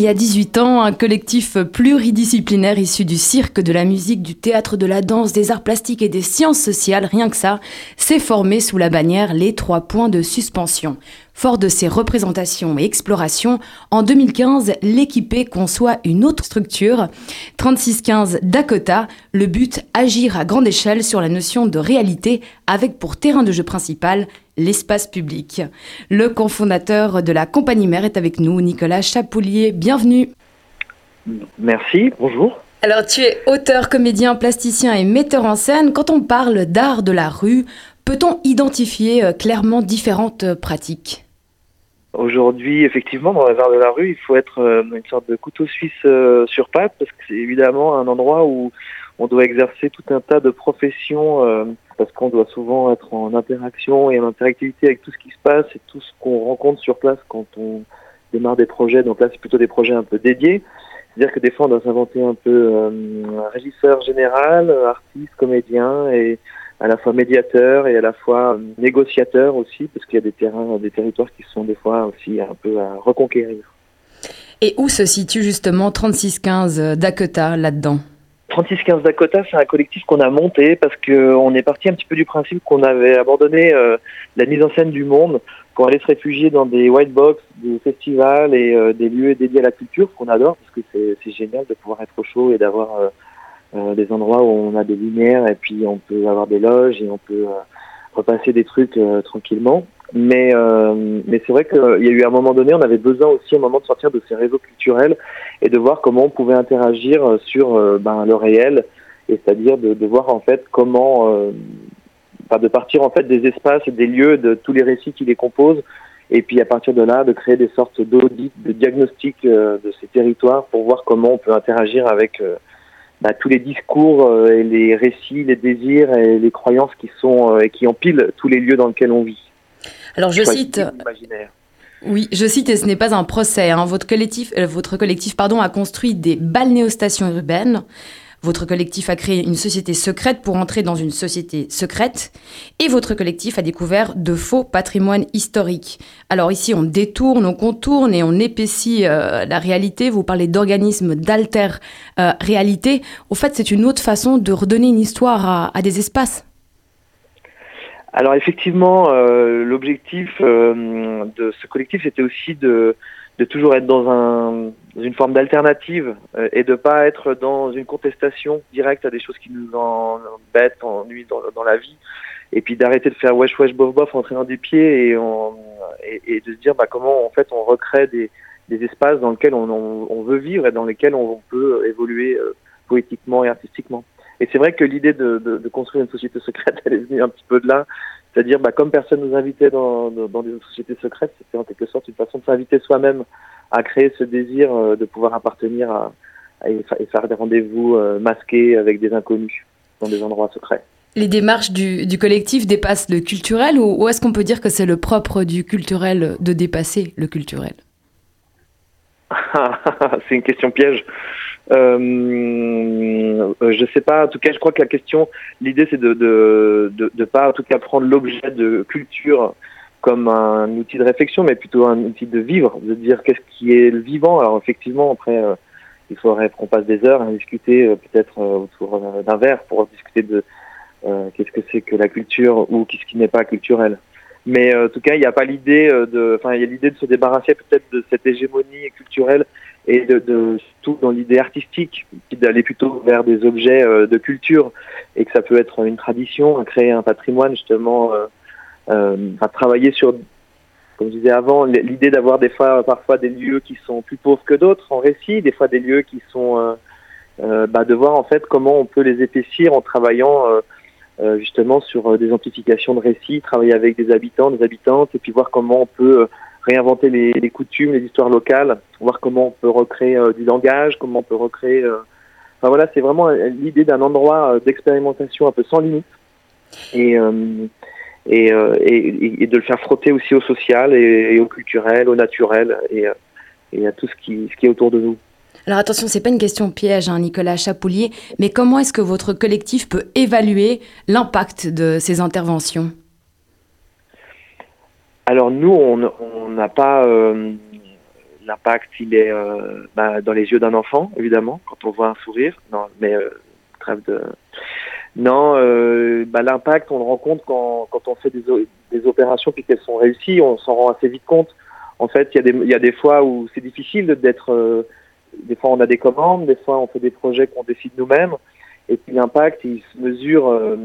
il y a 18 ans, un collectif pluridisciplinaire issu du cirque, de la musique, du théâtre, de la danse, des arts plastiques et des sciences sociales, rien que ça, s'est formé sous la bannière Les Trois Points de Suspension. Fort de ses représentations et explorations, en 2015, l'équipé conçoit une autre structure, 3615 Dakota, le but agir à grande échelle sur la notion de réalité avec pour terrain de jeu principal l'espace public. Le cofondateur de la compagnie mère est avec nous, Nicolas Chapoulier. Bienvenue. Merci, bonjour. Alors tu es auteur, comédien, plasticien et metteur en scène. Quand on parle d'art de la rue, peut-on identifier euh, clairement différentes euh, pratiques? Aujourd'hui, effectivement, dans les arts de la rue, il faut être euh, une sorte de couteau suisse euh, sur pattes parce que c'est évidemment un endroit où on doit exercer tout un tas de professions euh, parce qu'on doit souvent être en interaction et en interactivité avec tout ce qui se passe et tout ce qu'on rencontre sur place quand on démarre des projets. Donc là, c'est plutôt des projets un peu dédiés. C'est-à-dire que des fois, on doit s'inventer un peu un régisseur général, artiste, comédien et à la fois médiateur et à la fois négociateur aussi, parce qu'il y a des terrains, des territoires qui sont des fois aussi un peu à reconquérir. Et où se situe justement 3615 Dakota là-dedans 3615 Dakota, c'est un collectif qu'on a monté parce qu'on est parti un petit peu du principe qu'on avait abandonné euh, la mise en scène du monde pour aller se réfugier dans des white box, des festivals et euh, des lieux dédiés à la culture qu'on adore parce que c'est génial de pouvoir être au chaud et d'avoir euh, euh, des endroits où on a des lumières et puis on peut avoir des loges et on peut euh, repasser des trucs euh, tranquillement. Mais, mais c'est vrai qu'il y a eu un moment donné, on avait besoin aussi un moment de sortir de ces réseaux culturels et de voir comment on pouvait interagir sur ben, le réel, et c'est-à-dire de, de, voir en fait comment, enfin, de partir en fait des espaces des lieux, de tous les récits qui les composent, et puis à partir de là, de créer des sortes d'audits, de diagnostics de ces territoires pour voir comment on peut interagir avec bah, tous les discours euh, et les récits, les désirs et les croyances qui sont euh, et qui empilent tous les lieux dans lesquels on vit. Alors je cite. Oui, je cite et ce n'est pas un procès. Hein. Votre collectif, euh, votre collectif pardon, a construit des balnéostations urbaines votre collectif a créé une société secrète pour entrer dans une société secrète. Et votre collectif a découvert de faux patrimoines historiques. Alors ici, on détourne, on contourne et on épaissit euh, la réalité. Vous parlez d'organismes d'alter euh. Au fait, c'est une autre façon de redonner une histoire à, des espaces. Alors effectivement, euh, l'objectif de ce collectif, c'était aussi de de toujours être dans, un, une forme d'alternative euh, et de pas être dans une contestation directe à des choses qui nous embêtent, ennuient dans, la vie, et puis d'arrêter de faire wesh wesh bof bof en traînant des pieds et, on, et, de se dire bah, comment en fait on recrée des, des espaces dans lesquels on, on, veut vivre et dans lesquels on peut évoluer euh, poétiquement et artistiquement. Et c'est vrai que l'idée de, de, de, construire une société secrète, elle est venue un petit peu de là, c'est-à-dire, bah, comme personne nous invitait dans, dans, des sociétés secrètes, c'était en quelque sorte une façon de s'inviter soi-même à créer ce désir euh, de pouvoir appartenir à, et faire des rendez-vous euh, masqués avec des inconnus dans des endroits secrets. Les démarches du, du collectif dépassent le culturel ou, ou est-ce qu'on peut dire que c'est le propre du culturel de dépasser le culturel? C'est une question piège. Euh, euh, je sais pas. En tout cas, je crois que la question, l'idée, c'est de, de, de, pas, en tout cas, prendre l'objet de culture comme un outil de réflexion, mais plutôt un outil de vivre, de dire qu'est-ce qui est le vivant. Alors effectivement, après, euh, il faudrait qu'on passe des heures à discuter euh, peut-être autour d'un verre pour discuter de qu'est-ce que c'est que la culture ou qu'est-ce qui n'est pas culturel. Mais en tout cas, il n'y a pas l'idée de, enfin, il y a l'idée de se débarrasser peut-être de cette hégémonie culturelle et de, de dans l'idée artistique, d'aller plutôt vers des objets euh, de culture et que ça peut être une tradition, créer un patrimoine justement, euh, euh, travailler sur, comme je disais avant, l'idée d'avoir des fois parfois des lieux qui sont plus pauvres que d'autres en récit, des fois des lieux qui sont, bah, de voir en fait comment on peut les épaissir en travaillant justement sur des amplifications de récits, travailler avec des habitants, des habitantes et puis voir comment on peut réinventer les, coutumes, les histoires locales, voir comment on peut recréer euh, du langage, comment on peut recréer. Euh, enfin voilà, c'est vraiment euh, l'idée d'un endroit d'expérimentation un peu sans limite et, et, et, de le faire frotter aussi au social et, au culturel, au naturel et, et à tout ce qui, ce qui est autour de nous. Alors attention, c'est pas une question piège, hein, Nicolas Chapoulier, mais comment est-ce que votre collectif peut évaluer l'impact de ces interventions? Alors nous, on n'a pas l'impact, il est bah, dans les yeux d'un enfant, évidemment, quand on voit un sourire. Non, mais trêve de non, euh, bah, l'impact, on le rencontre quand, quand on fait des, des opérations puis qu'elles sont réussies, on s'en rend assez vite compte. En fait, il y, a des, y a des fois où c'est difficile d'être. Euh, des fois, on a des commandes, des fois, on fait des projets qu'on décide nous-mêmes. Et puis l'impact, il se mesure euh,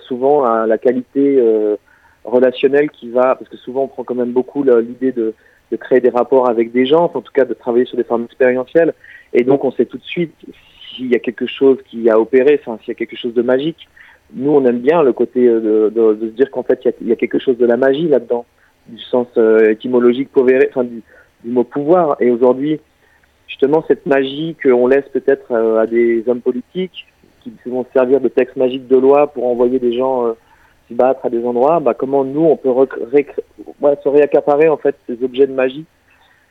souvent à la qualité relationnelle qui va, parce que souvent on prend quand même beaucoup l'idée de, de créer des rapports avec des gens, en tout cas de travailler sur des formes expérientielles. Et donc on sait tout de suite s'il y a quelque chose qui a opéré, enfin, s'il y a quelque chose de magique. Nous, on aime bien le côté euh, de, se dire qu'en fait, il y, a, quelque chose de la magie là-dedans, du sens euh, étymologique enfin, du, mot pouvoir. Et aujourd'hui, justement, cette magie qu'on laisse peut-être euh, à des hommes politiques qui vont servir de texte magique de loi pour envoyer des gens se battre à des endroits, bah, comment nous, on peut se réaccaparer en fait ces objets de magie.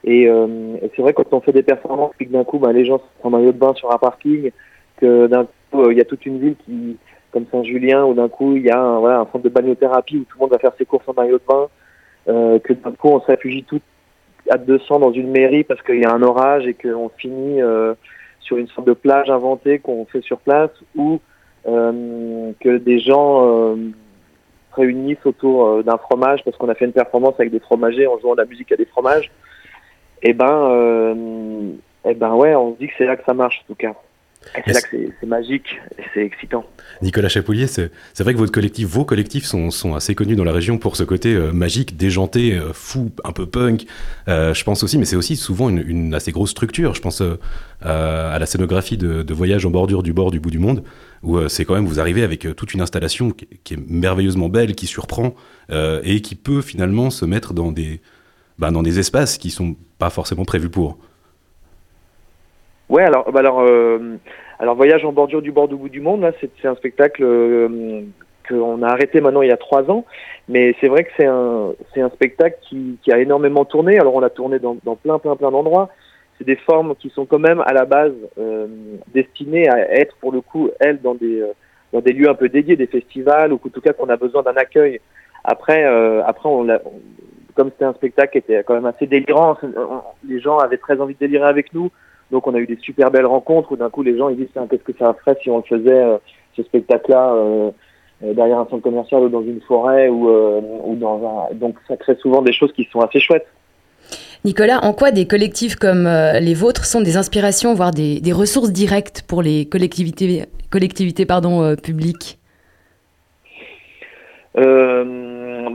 Euh, et, c'est vrai quand on fait des performances, puis que d'un coup, bah, les gens sont en maillot de bain sur un parking, que d'un coup, euh, il y a toute une ville qui, comme Saint-Julien, où d'un coup, il y a un, voilà, un centre de balnéothérapie où tout le monde va faire ses courses en maillot de bain, euh, que d'un coup, on se réfugie tout à 200 dans une mairie parce qu'il y a un orage et qu'on finit sur une sorte de plage inventée qu'on fait sur place, ou que des gens réunissent autour d'un fromage parce qu'on a fait une performance avec des fromagers en jouant de la musique à des fromages et eh ben, euh, eh ben ouais, on se dit que c'est là que ça marche en tout cas. C'est là que c'est magique et c'est excitant. Nicolas Chapoulier, c'est vrai que votre collectif, vos collectifs sont, sont, assez connus dans la région pour ce côté euh, magique, déjanté, euh, fou, un peu punk. je pense aussi, mais c'est aussi souvent une, une, assez grosse structure. Je pense à la scénographie de, de, Voyage en bordure du bord du bout du monde, où c'est quand même, vous arrivez avec toute une installation qui, est merveilleusement belle, qui surprend et qui peut finalement se mettre dans des, bah, dans des espaces qui sont pas forcément prévus pour. Ouais, alors, bah alors, euh, Voyage en bordure du bord du bout du monde, c'est un spectacle euh, qu'on a arrêté maintenant il y a trois ans, mais c'est vrai que c'est un, c'est un spectacle qui, qui, a énormément tourné. Alors on a tourné dans, dans plein, plein, plein d'endroits. C'est des formes qui sont quand même à la base euh, destinées à être pour le coup, elles, dans des, euh, dans des lieux un peu dédiés, des festivals ou en tout cas qu'on a besoin d'un accueil. Après, euh, après on, on comme c'était un spectacle qui était quand même assez délirant, les gens avaient très envie de délirer avec nous. Donc on a eu des super belles rencontres où d'un coup les gens ils disent qu'est-ce que ça ferait si on le faisait euh, ce spectacle-là euh, euh, derrière un centre commercial ou dans une forêt ou, ou dans un donc ça crée souvent des choses qui sont assez chouettes. Nicolas, en quoi des collectifs comme les vôtres sont des inspirations, voire des, ressources directes pour les collectivités, pardon, publiques?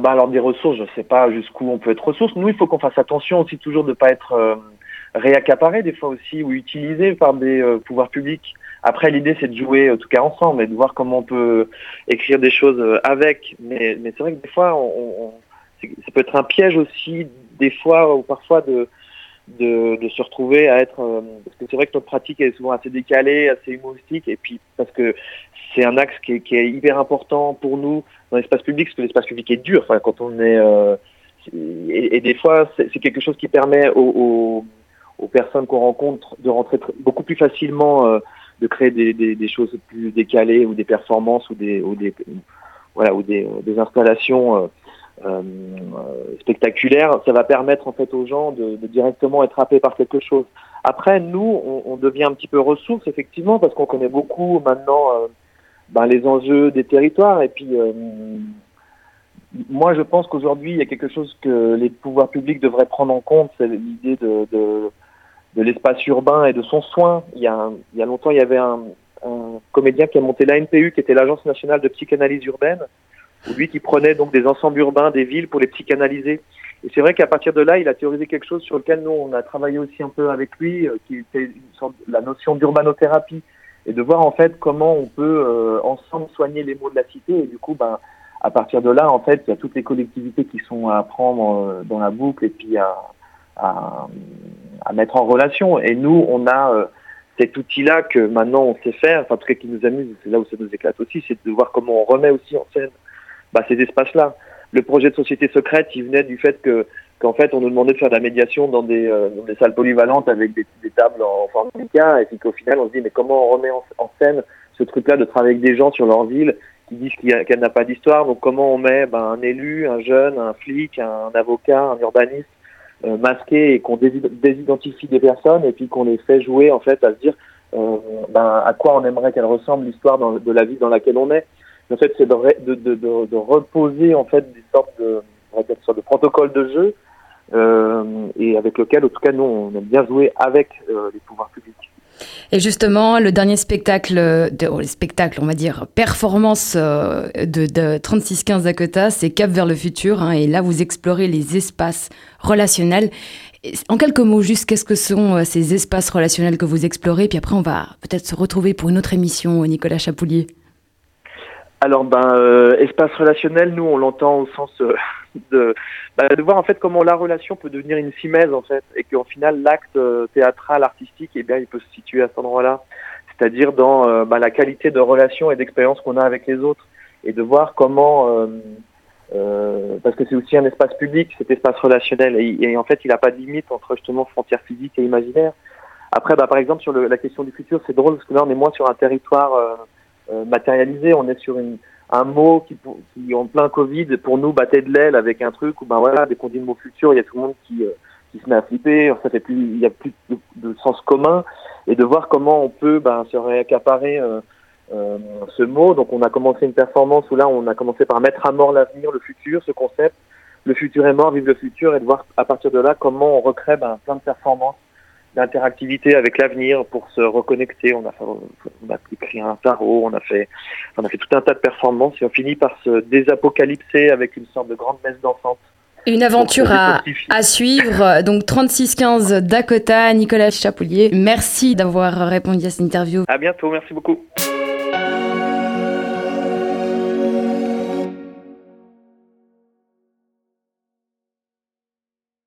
Bah alors des ressources, je ne sais pas jusqu'où on peut être ressource. Nous, il faut qu'on fasse attention aussi toujours de ne pas être euh, des fois aussi ou utilisé par des euh, pouvoirs publics. Après, l'idée c'est de jouer en tout cas ensemble et de voir comment on peut écrire des choses euh, avec. Mais, c'est vrai que des fois, ça peut être un piège aussi des fois ou parfois de de, se retrouver à être parce que c'est vrai que notre pratique est souvent assez décalée, assez humoristique et puis parce que c'est un axe qui est, hyper important pour nous dans l'espace public, parce que l'espace public est dur. Enfin, quand on est euh, et, des fois, c'est quelque chose qui permet aux, aux, aux personnes qu'on rencontre de rentrer beaucoup plus facilement, euh, de créer des, des, des, choses plus décalées ou des performances ou des, ou des voilà ou des, des installations euh, spectaculaires. Ça va permettre en fait aux gens de, directement être happés par quelque chose. Après, nous, on, devient un petit peu ressources effectivement parce qu'on connaît beaucoup maintenant euh, ben, les enjeux des territoires. Et puis, euh, moi, je pense qu'aujourd'hui, il y a quelque chose que les pouvoirs publics devraient prendre en compte, c'est l'idée de, de, l'espace urbain et de son soin. Il y a, longtemps, il y avait un, un comédien qui a monté l'ANPU, qui était l'Agence nationale de psychanalyse urbaine, lui qui prenait donc des ensembles urbains des villes pour les psychanalyser. Et c'est vrai qu'à partir de là, il a théorisé quelque chose sur lequel nous, on a travaillé aussi un peu avec lui, euh, qui était une sorte, la notion d'urbanothérapie et de voir en fait comment on peut euh, ensemble soigner les maux de la cité. Et du coup, ben, à partir de là, en fait, il y a toutes les collectivités qui sont à prendre euh, dans la boucle et puis à, à, à, mettre en relation. Et nous, on a euh, cet outil-là que maintenant on sait faire, enfin, en tout cas qui nous amuse, c'est là où ça nous éclate aussi, c'est de voir comment on remet aussi en scène bah, ces espaces-là. Le projet de société secrète, il venait du fait que qu'en fait on nous demandait de faire de la médiation dans des, euh, dans des salles polyvalentes avec des, des tables en forme et puis qu'au final on se dit mais comment on remet en, scène ce truc-là de travailler avec des gens sur leur ville qui disent qu'elle n'a pas d'histoire. Donc comment on met ben, un élu, un jeune, un flic, un avocat, un urbaniste euh, masqué et qu'on désidentifie des personnes et puis qu'on les fait jouer en fait à se dire euh, ben, à quoi on aimerait qu'elle ressemble l'histoire de la vie dans laquelle on est. En fait, c'est de, reposer en fait des sortes de, sorte de protocoles de jeu euh, et avec lequel, en tout cas, nous, on aime bien jouer avec euh, les pouvoirs publics. Et justement, le dernier spectacle, de, oh, spectacle, on va dire, performance euh, de, de 3615 Dakota, c'est Cap vers le futur. Hein, et là, vous explorez les espaces relationnels. En quelques mots, juste, qu'est-ce que sont euh, ces espaces relationnels que vous explorez? Puis après, on va peut-être se retrouver pour une autre émission, Nicolas Chapoulier. Alors, ben, euh, espace relationnel, nous, on l'entend au sens de, bah, de voir en fait comment la relation peut devenir une simèse en fait, et qu'au final, l'acte théâtral, artistique, eh bien, il peut se situer à cet endroit-là c'est-à-dire dans euh, bah, la qualité de relation et d'expérience qu'on a avec les autres, et de voir comment, euh, euh, parce que c'est aussi un espace public, cet espace relationnel, et, en fait il n'a pas de limite entre justement frontières physiques et imaginaires. Après, bah, par exemple sur le, la question du futur, c'est drôle parce que là on est moins sur un territoire euh, matérialisé, on est sur un mot qui, en plein Covid pour nous battait de l'aile avec un truc où ben voilà dès qu'on dit le mot futur, il y a tout le monde qui qui se met à flipper, ça fait plus, il y a plus de, sens commun. Et de voir comment on peut ben, se réaccaparer euh, euh, ce mot. Donc on a commencé une performance où là on a commencé par mettre à mort l'avenir, le futur, ce concept. Le futur est mort, vive le futur, et de voir à partir de là comment on recrée ben, plein de performances d'interactivité avec l'avenir pour se reconnecter. On a, fait, on a écrit un tarot, on a fait, on a fait tout un tas de performances et on finit par se désapocalypser avec une sorte de grande messe dansante une aventure à, à, suivre. Donc 3615 Dakota, Nicolas Chapoulier. Merci d'avoir répondu à cette interview. À bientôt, merci beaucoup.